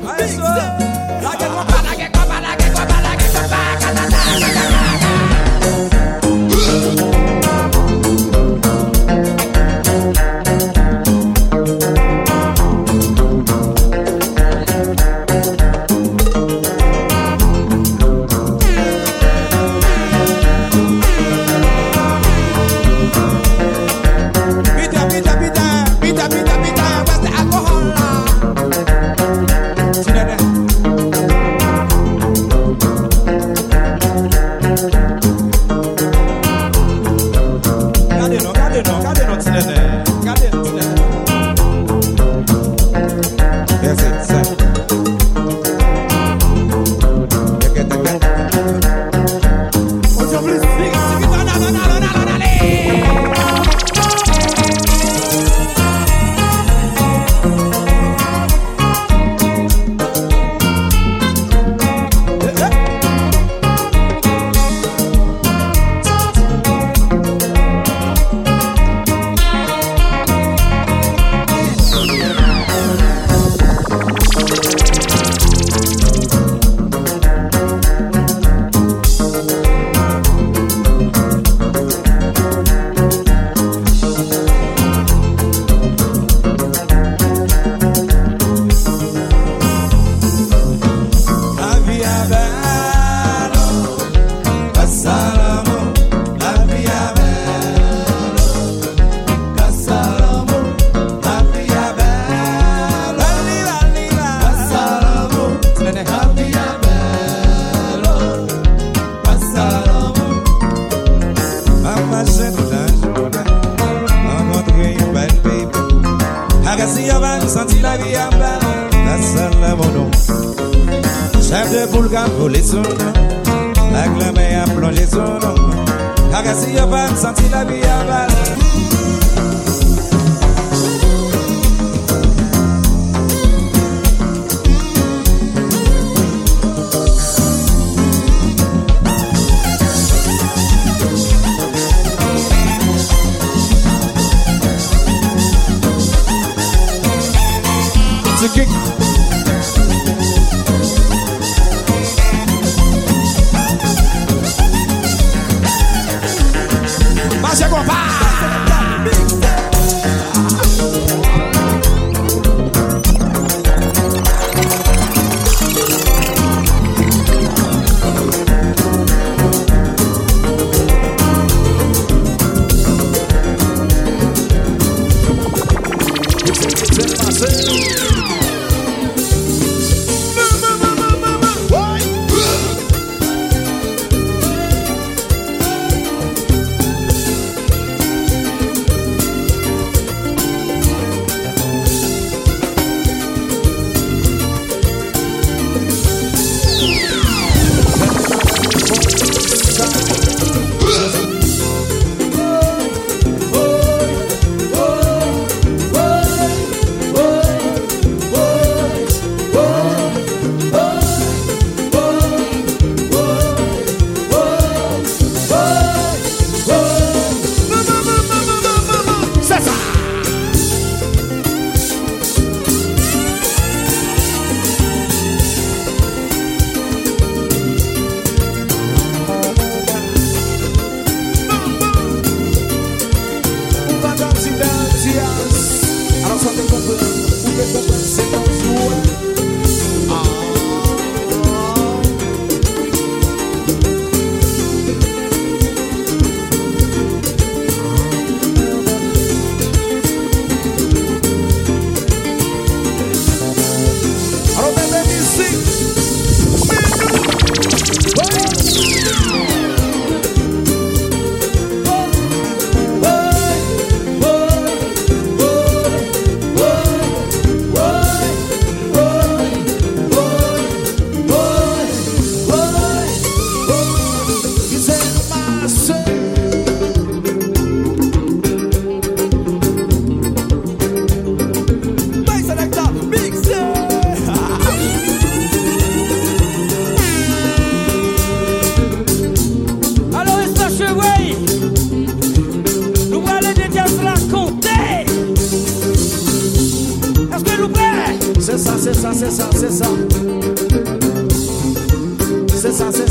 Big Sam.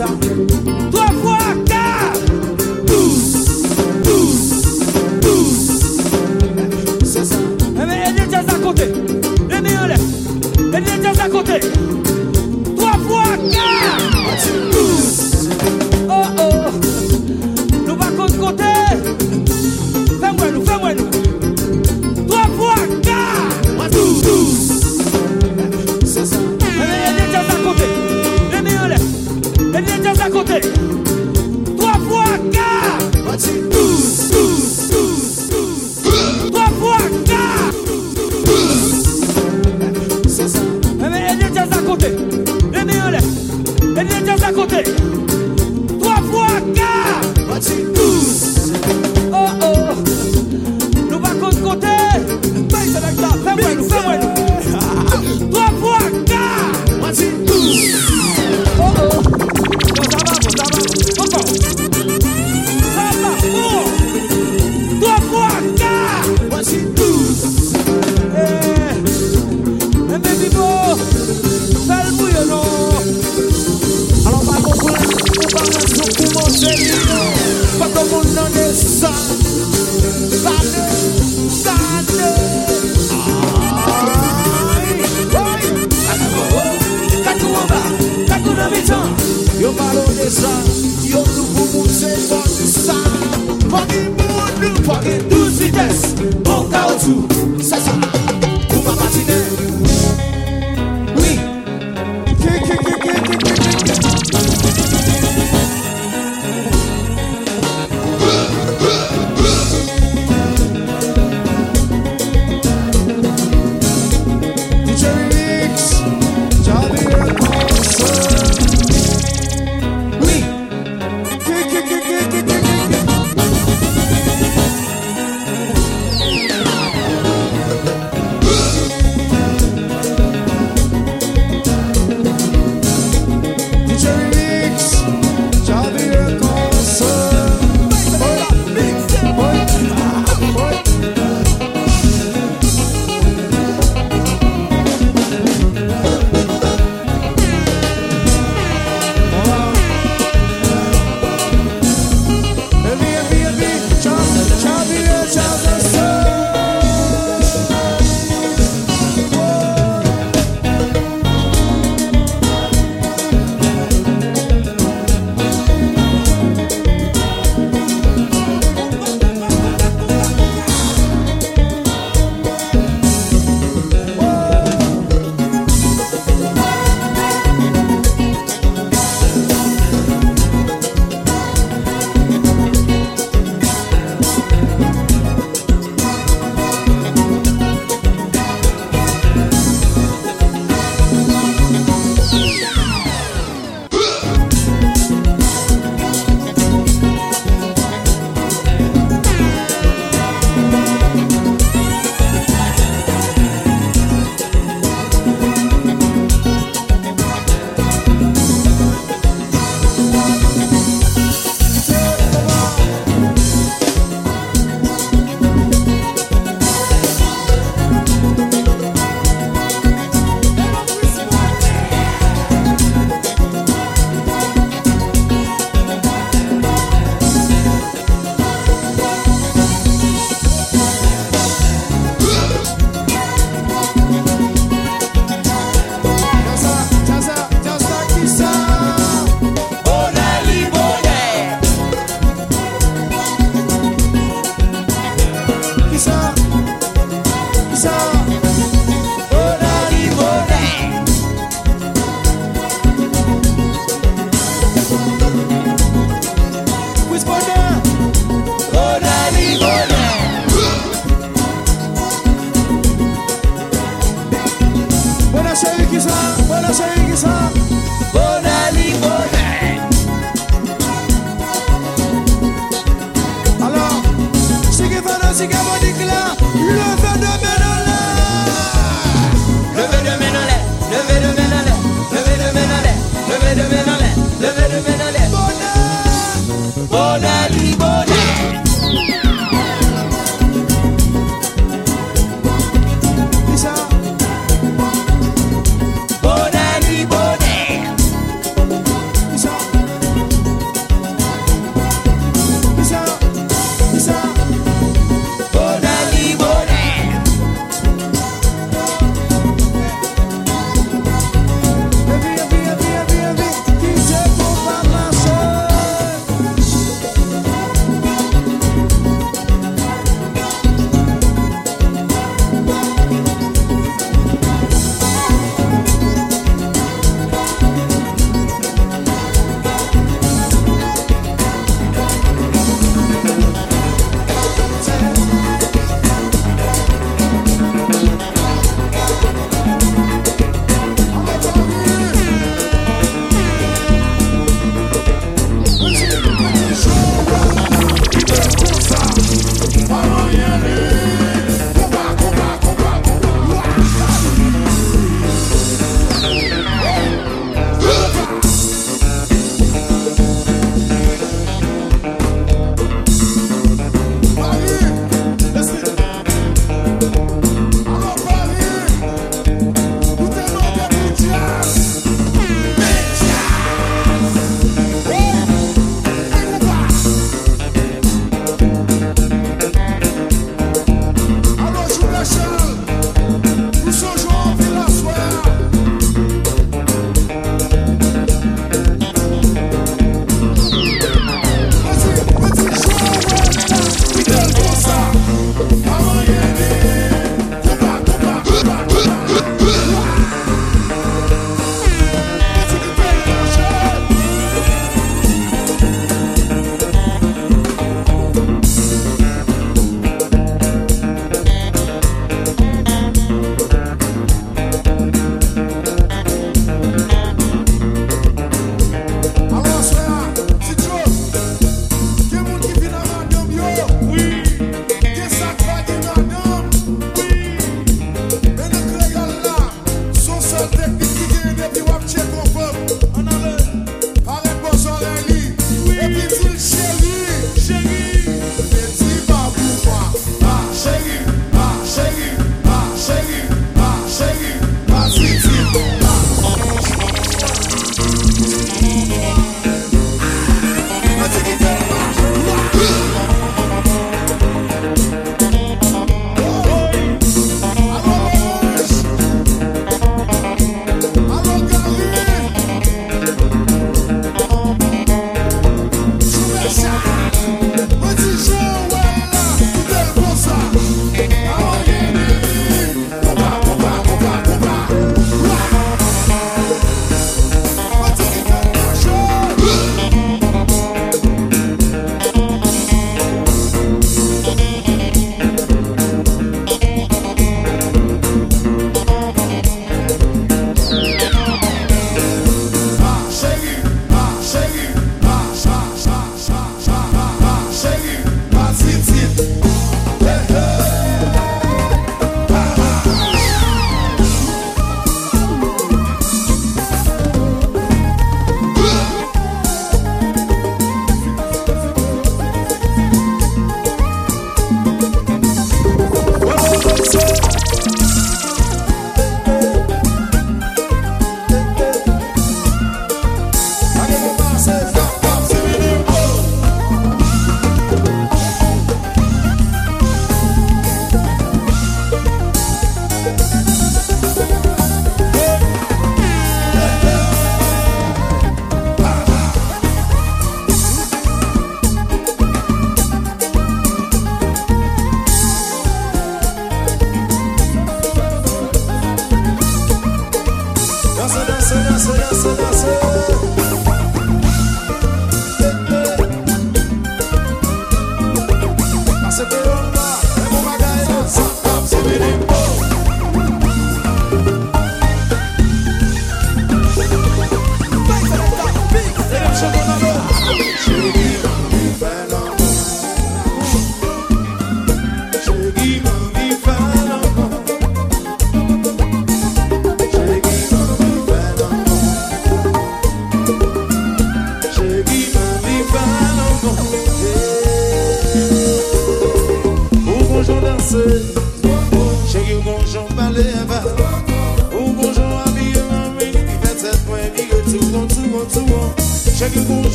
Toi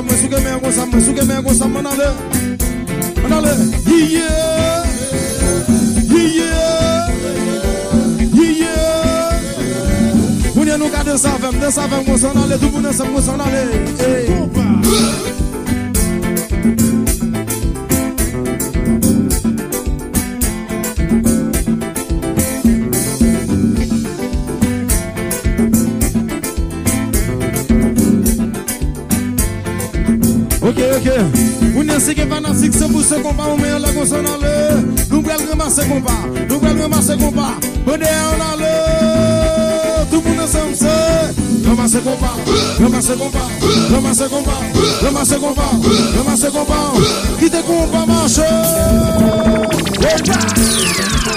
sa mwen souke men, kon sa mwen souke men, kon sa mwen ale Mwen ale Yiye Yiye Yiye Mwen yon nou ka de sa vem, de sa vem kon sa ale Tou mwen se mwen sa ale Hey. seke Ou ne seke fanatik se pou se kompa Ou men la konsen ale Nou bel remase kompa Nou bel remase kompa. Bode an ale Tout moun ansam se. Remase kompa Remase kompa Remase kompa Remase kompa Remase kompa. Kite kompa manche. Eja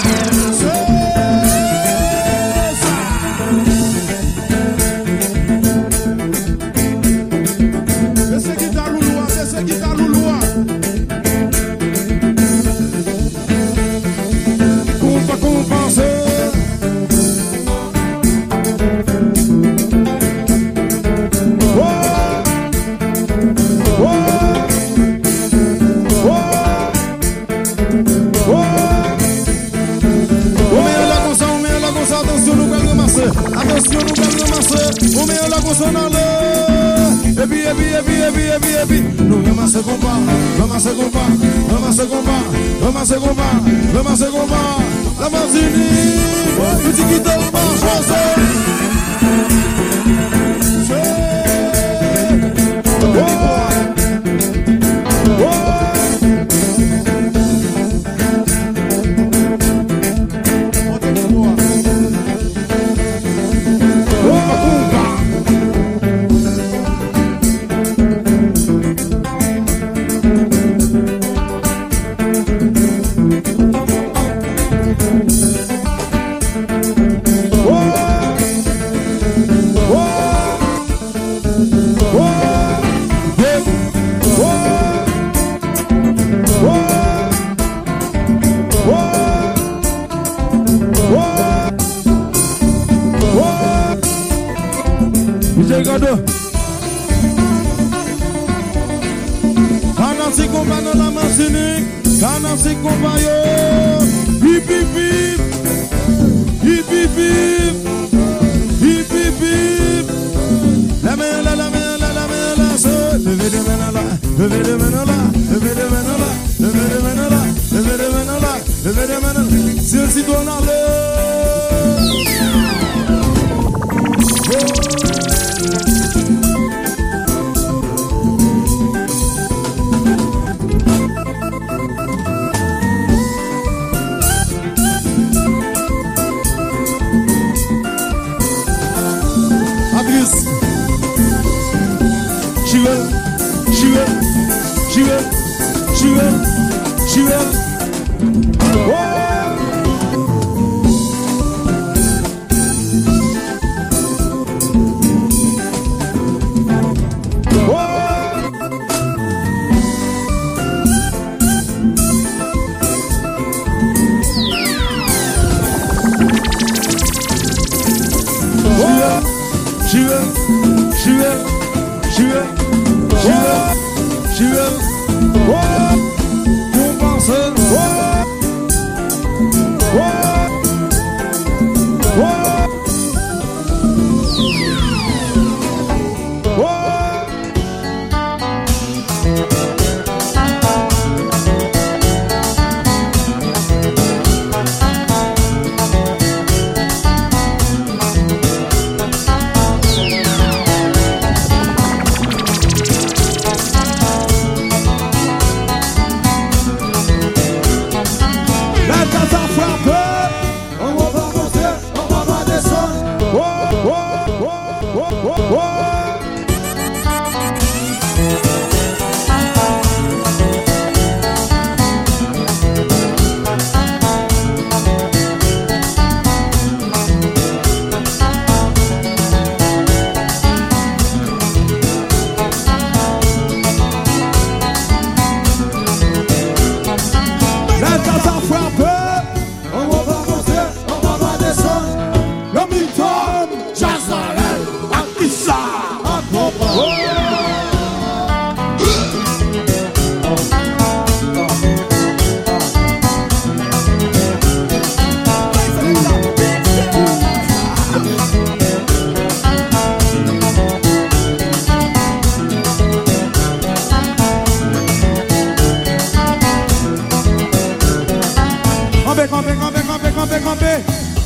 Döve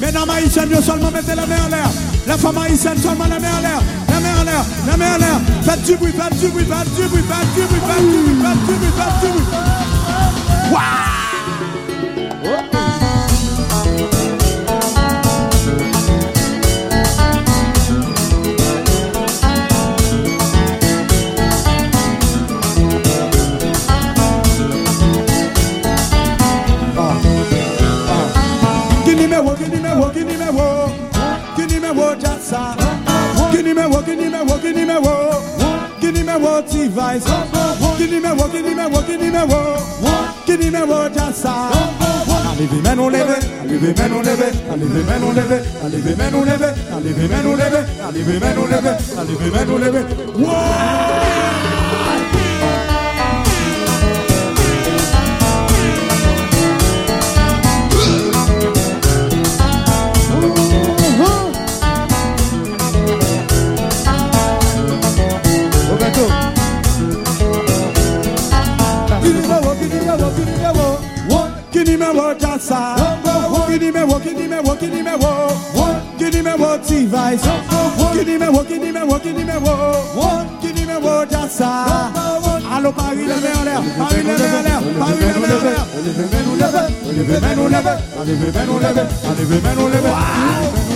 Mesdames haïtiennes, yo seulement mettez la main en l'air. La femme haïtienne, seulement la main en l'air. La main en l'air, la main en l'air. Faites du bruit, faites du bruit, faites du bruit, faites du bruit, faites du bruit, faites du bruit, faites du bruit. Guinea boys. Kini me wo, kini me wo, wo. Me wo jasa. Allez les mains nous lever, allez les mains nous lever, allez les mains nous lever, allez les mains nous lever, allez les mains nous lever, allez les mains nous motivais. Que número, que número, que número. Que número de assar. Alô, Paris, levez en l'air. Paris, levez en l'air. Paris, levez en l'air. Allez, venez nous lever. Allez, venez nous lever. Allez, venez nous lever. Allez, venez nous lever.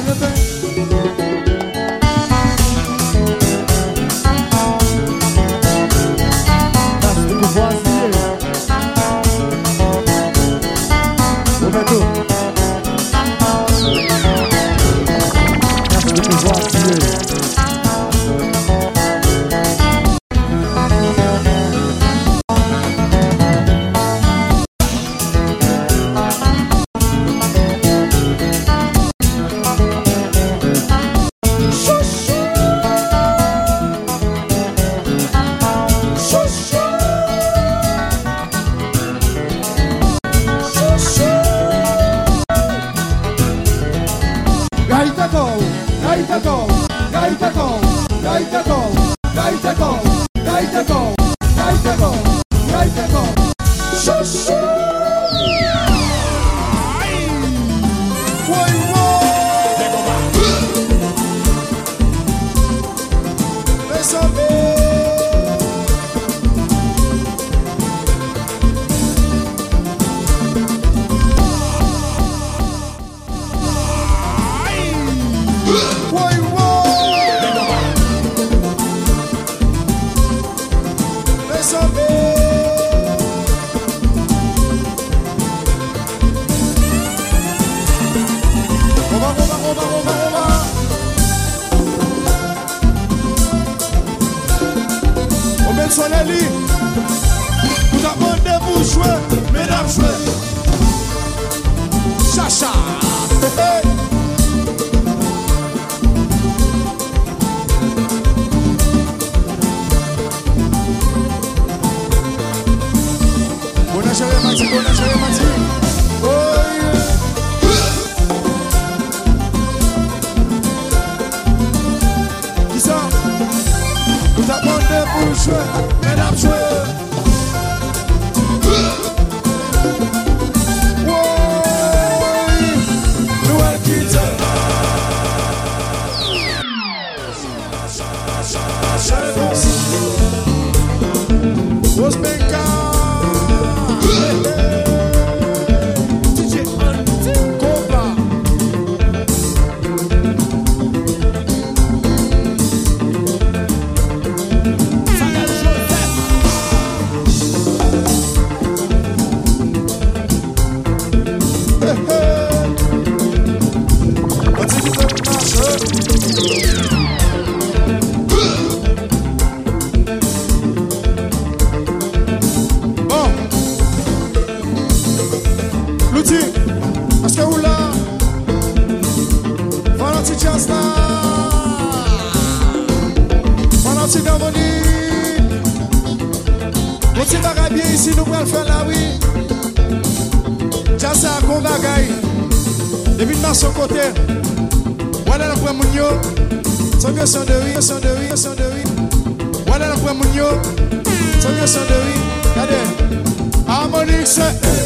Big set.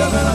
da da da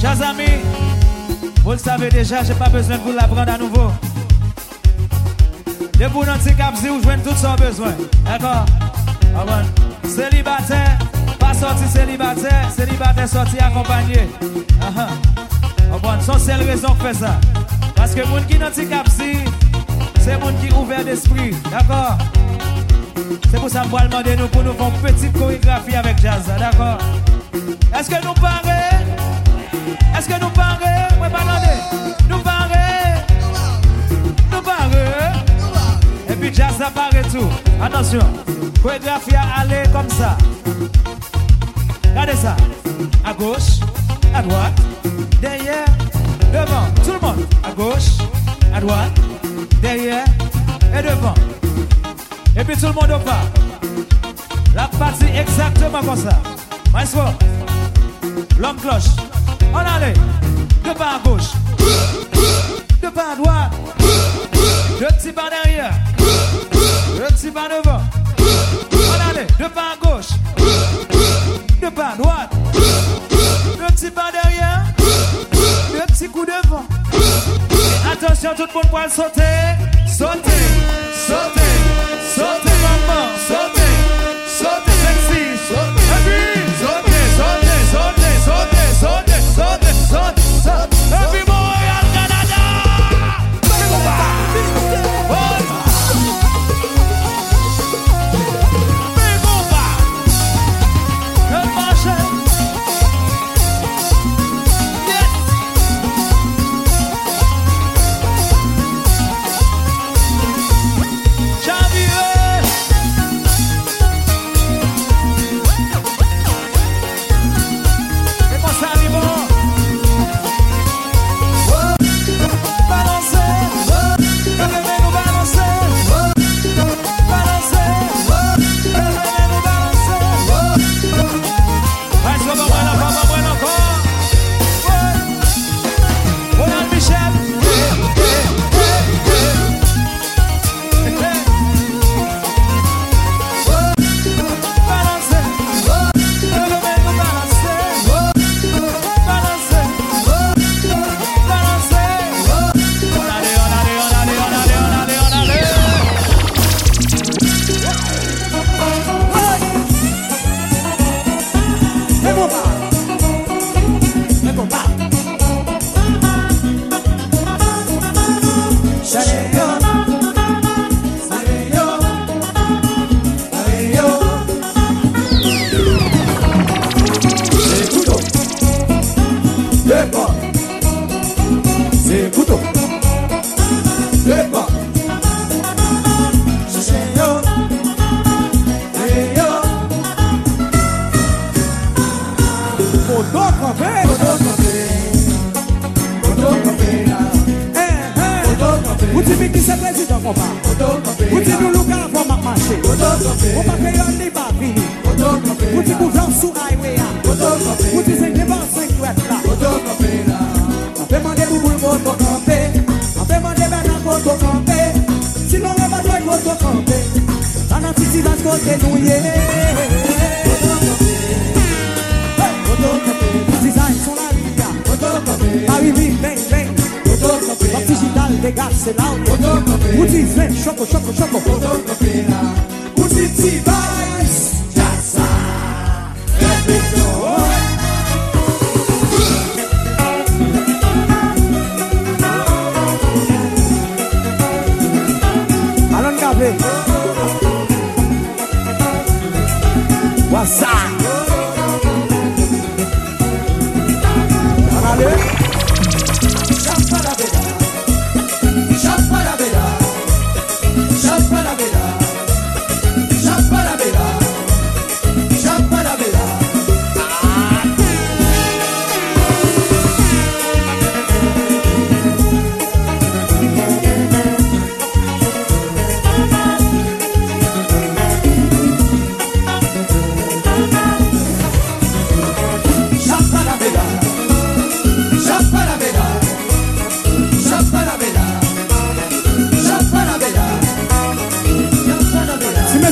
jaza Mwen Vous le savez déjà, j'ai pas besoin de vous l'apprendre à nouveau. De vous dans petit cap, vous jouez tout son besoin. D'accord? Ah célibataire, pas sorti célibataire Célibataire sorti accompagné. Uh -huh. Son seule raison fait ça. Parce que moun ki nan ti cap si C'est moun ki ouvert d'esprit D'accord? C'est pour ça que je demander nous pour nous faire une petite chorégraphie avec jazz, d'accord? Est-ce que nous parlez Est-ce que nous parlez Moi, pas Nous parlez Nous parlez Et puis jazz apparaît tout. Attention, chorégraphie à aller comme ça. Regardez ça. À gauche, à droite, derrière, devant. Tout le monde. À gauche, à droite, derrière et devant. Et puis tout le monde pas. La partie exactement comme ça. Maestro, l'homme cloche. On allait. Deux pas à gauche. Deux pas à droite. Deux petits pas derrière. Deux petits pas devant. On allait. Deux pas à gauche. Deux pas à droite. Deux petits pas derrière. Deux petits coups devant. Attention, tout le monde pour sauter. Sauter. Sauter. Everybody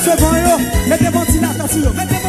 Mwen se van yo, mwen te vantilata sou yo.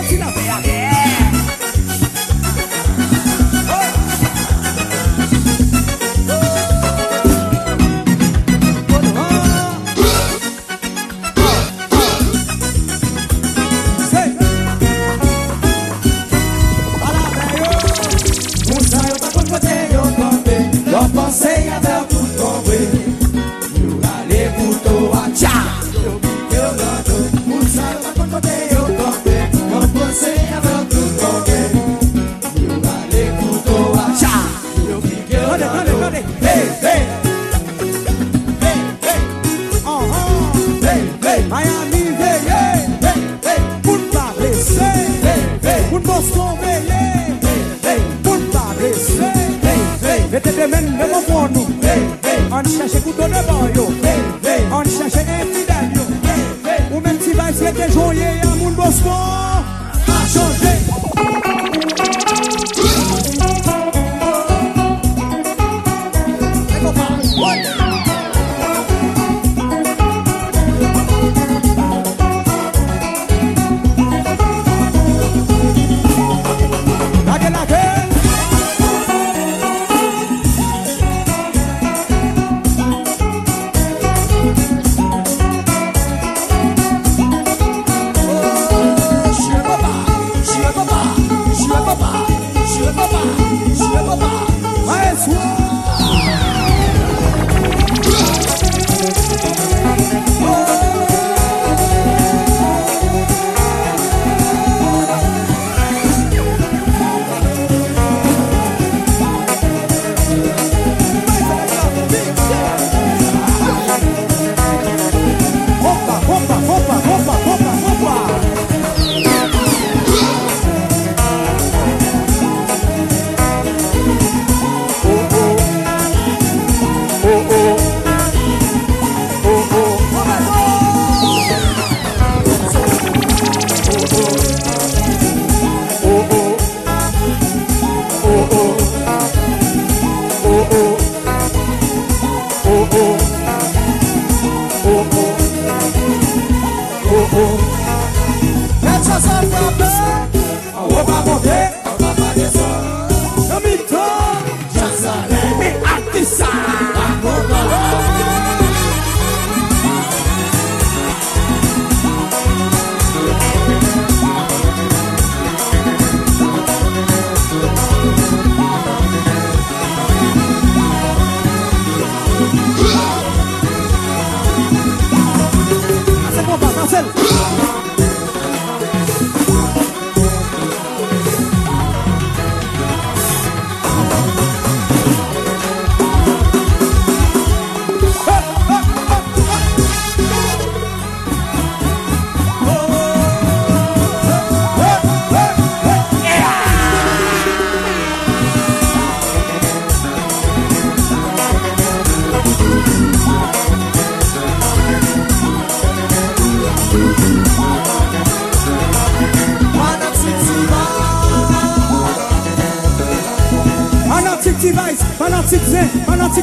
oh, oh. Mete essa safada, a roupa morrer.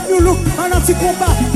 Youlou, an anti-kombat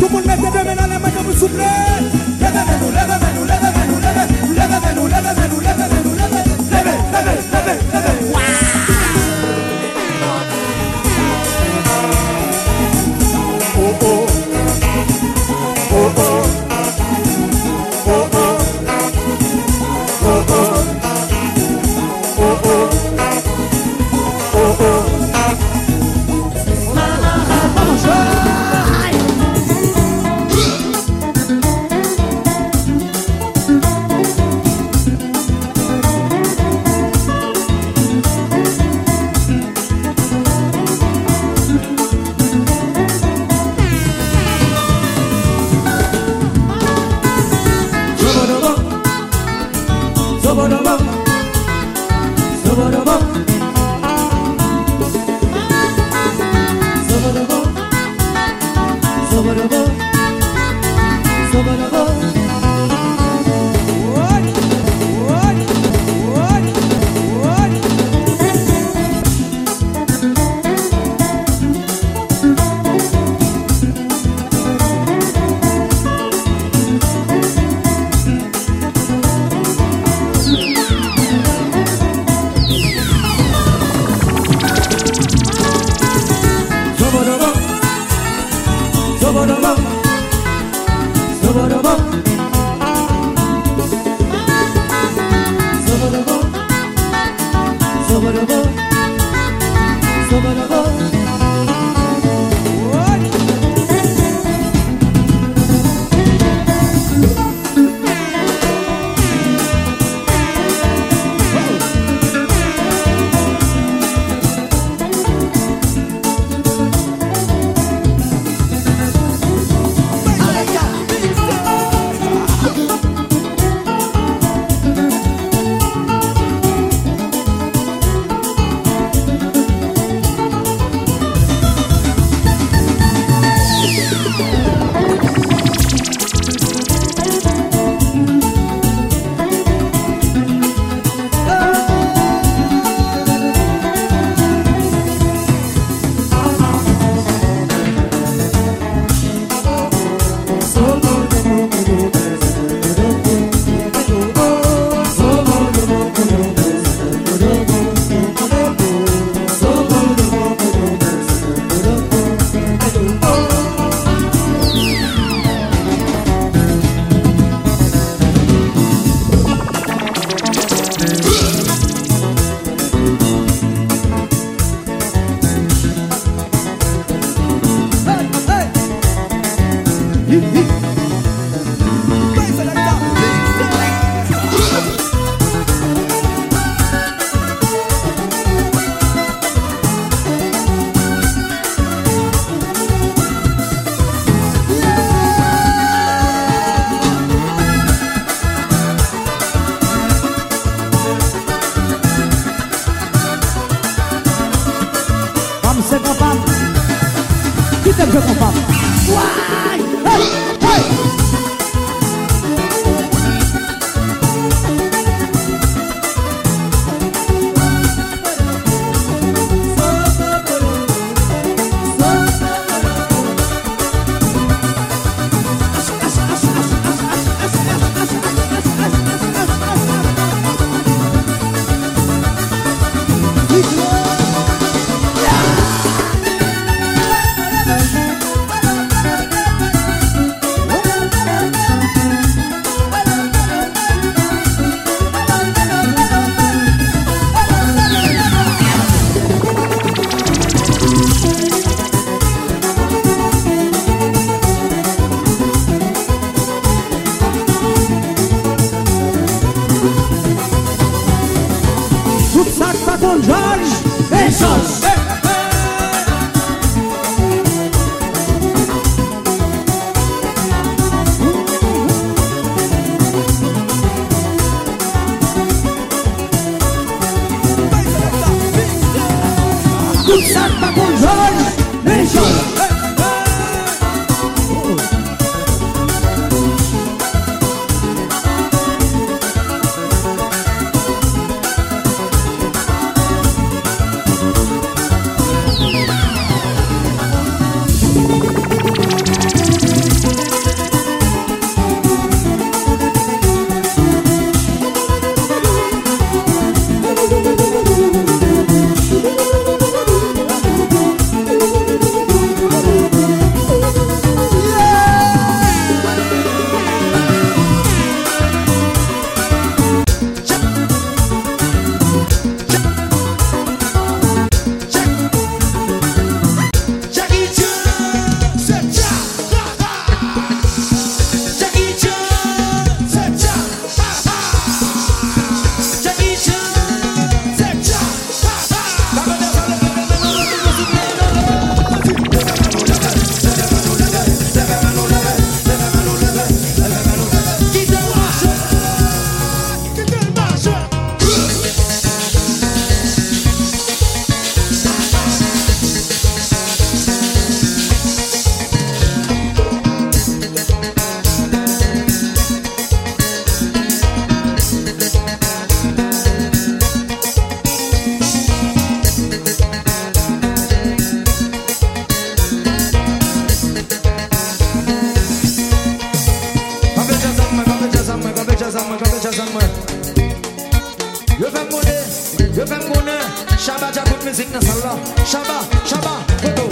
kuna Shaba jabut music na sala Shaba, shaba, godo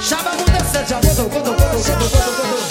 Shaba muda seja godo, godo, godo, godo, godo, godo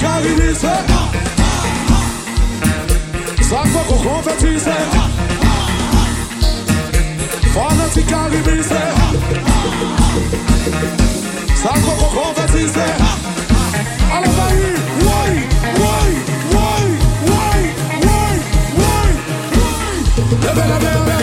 karinise Sakwa kon konfetise Fanatik karimise Sakwa kon konfetise Ale bayi, woy, woy, woy, woy, woy, woy Lebe, lebe, lebe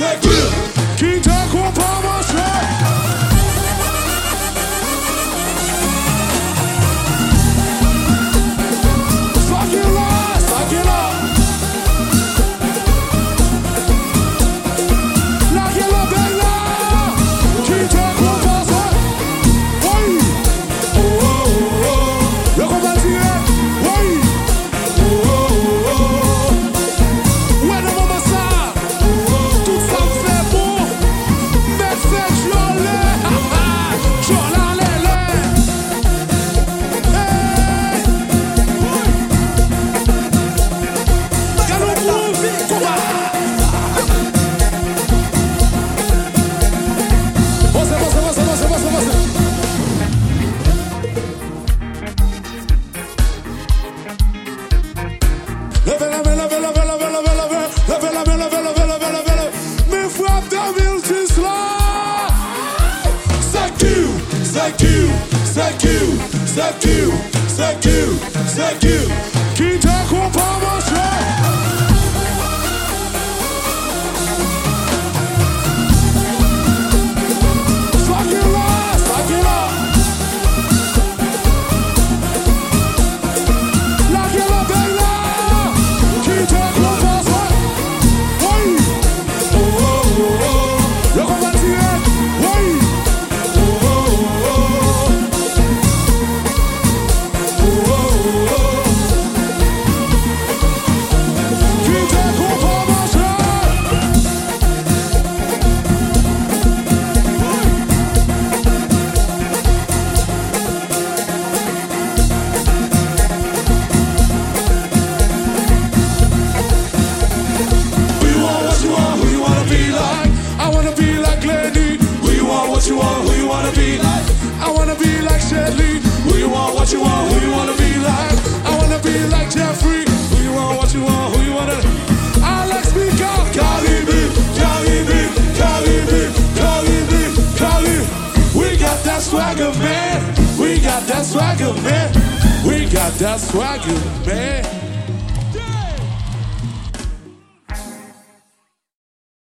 Take